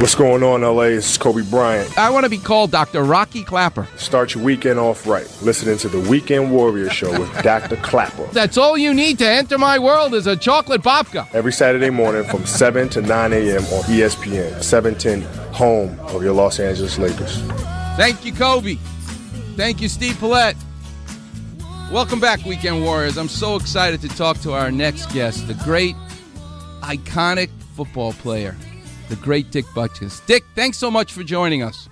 What's going on, LA? It's Kobe Bryant. I want to be called Dr. Rocky Klapper. Start your weekend off right. Listening to the Weekend Warrior Show with Dr. Klapper. That's all you need to enter my world is a chocolate babka. Every Saturday morning from 7 to 9 a.m. on ESPN, 710, home of your Los Angeles Lakers. Thank you, Kobe. Thank you, Steve Paulette. Welcome back, Weekend Warriors. I'm so excited to talk to our next guest, the great, iconic football player, the great Dick Butkus. Dick, thanks so much for joining us.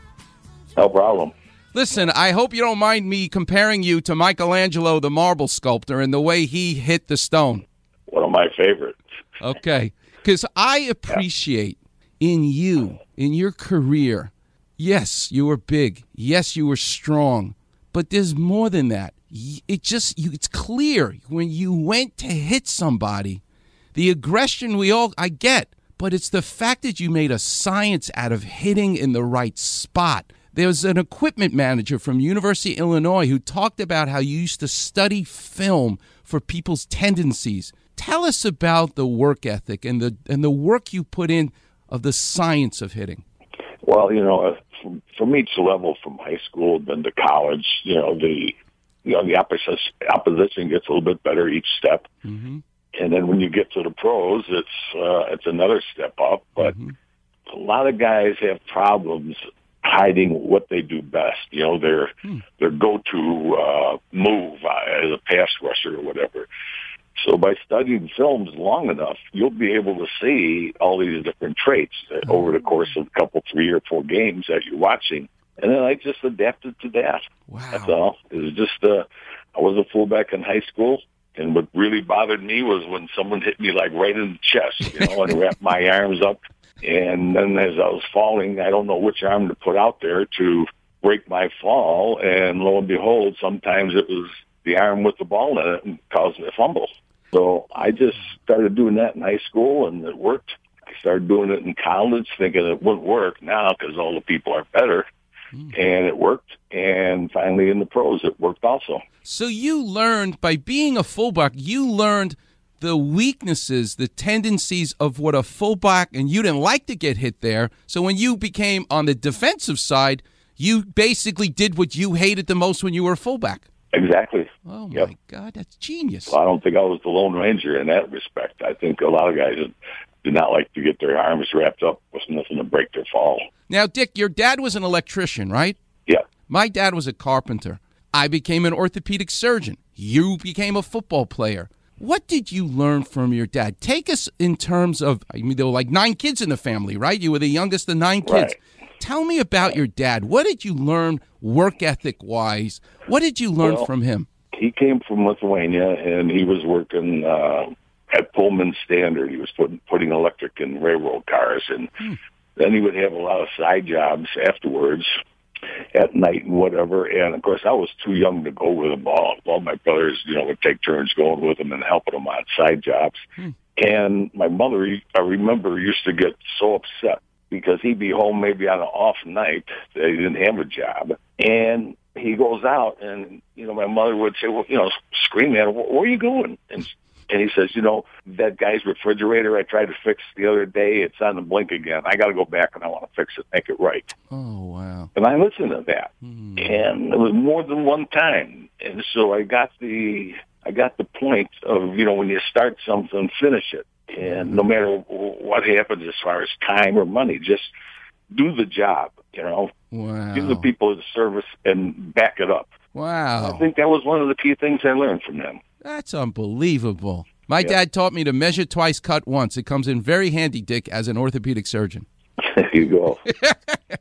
No problem. Listen, I hope you don't mind me comparing you to Michelangelo, the marble sculptor, and the way he hit the stone. One of my favorites. Okay. Because I appreciate in you, in your career, yes, you were big. Yes, you were strong. But there's more than that. It just, you, it's clear when you went to hit somebody, the aggression we all, I get, but it's the fact that you made a science out of hitting in the right spot. There's an equipment manager from University of Illinois who talked about how you used to study film for people's tendencies. Tell us about the work ethic and the and the work you put in of the science of hitting. Well, you know, from, from each level, from high school then to college, you know, the you know the opposition opposition gets a little bit better each step, Mm-hmm. And then when you get to the pros, it's uh, it's another step up. But a lot of guys have problems hiding what they do best. You know, their their go to uh, move uh, as a pass rusher or whatever. So by studying films long enough, you'll be able to see all these different traits uh, over the course of a couple, three or four games that you're watching. And then I just adapted to that. That's all. It was just, uh, I was a fullback in high school. And what really bothered me was when someone hit me like right in the chest, you know, and wrapped my arms up. And then as I was falling, I don't know which arm to put out there to break my fall. And lo and behold, sometimes it was the arm with the ball in it and caused me a fumble. So I just started doing that in high school and it worked. I started doing it in college thinking it wouldn't work now because all the people are better. Hmm. And it worked. And finally in the pros, it worked also. So you learned by being a fullback, you learned the weaknesses, the tendencies of what a fullback, and you didn't like to get hit there. So when you became on the defensive side, you basically did what you hated the most when you were a fullback. Exactly. Oh my God, that's genius. So I don't think I was the Lone Ranger in that respect. I think a lot of guys did not like to get their arms wrapped up with nothing to break their fall. Now, Dick, your dad was an electrician, right? Yeah. My dad was a carpenter. I became an orthopedic surgeon. You became a football player. What did you learn from your dad? Take us in terms of, I mean, there were like nine kids in the family, right? You were the youngest of nine kids. Tell me about your dad. What did you learn work ethic wise? What did you learn Well, from him? He came from Lithuania and he was working uh, at Pullman Standard. He was putting putting electric in railroad cars, and then he would have a lot of side jobs afterwards at night and whatever. And of course, I was too young to go with him. All, all my brothers, you know, would take turns going with him and helping him on side jobs. And my mother, I remember, used to get so upset because he'd be home maybe on an off night. He didn't have a job, and he goes out, and you know, my mother would say, "Well, you know, scream at him, where are you going?" And and he says, "You know, that guy's refrigerator I tried to fix the other day. It's on the blink again. I got to go back and I want to fix it, make it right." Oh, wow. And I listened to that, hmm. and it was more than one time. And so I got the I got the point of you know when you start something, finish it, and no matter what happens as far as time or money, just do the job. You know, Wow. give the people the service and back it up. Wow. I think that was one of the key things I learned from them. That's unbelievable. My dad taught me to measure twice, cut once. It comes in very handy, Dick, as an orthopedic surgeon. There you go.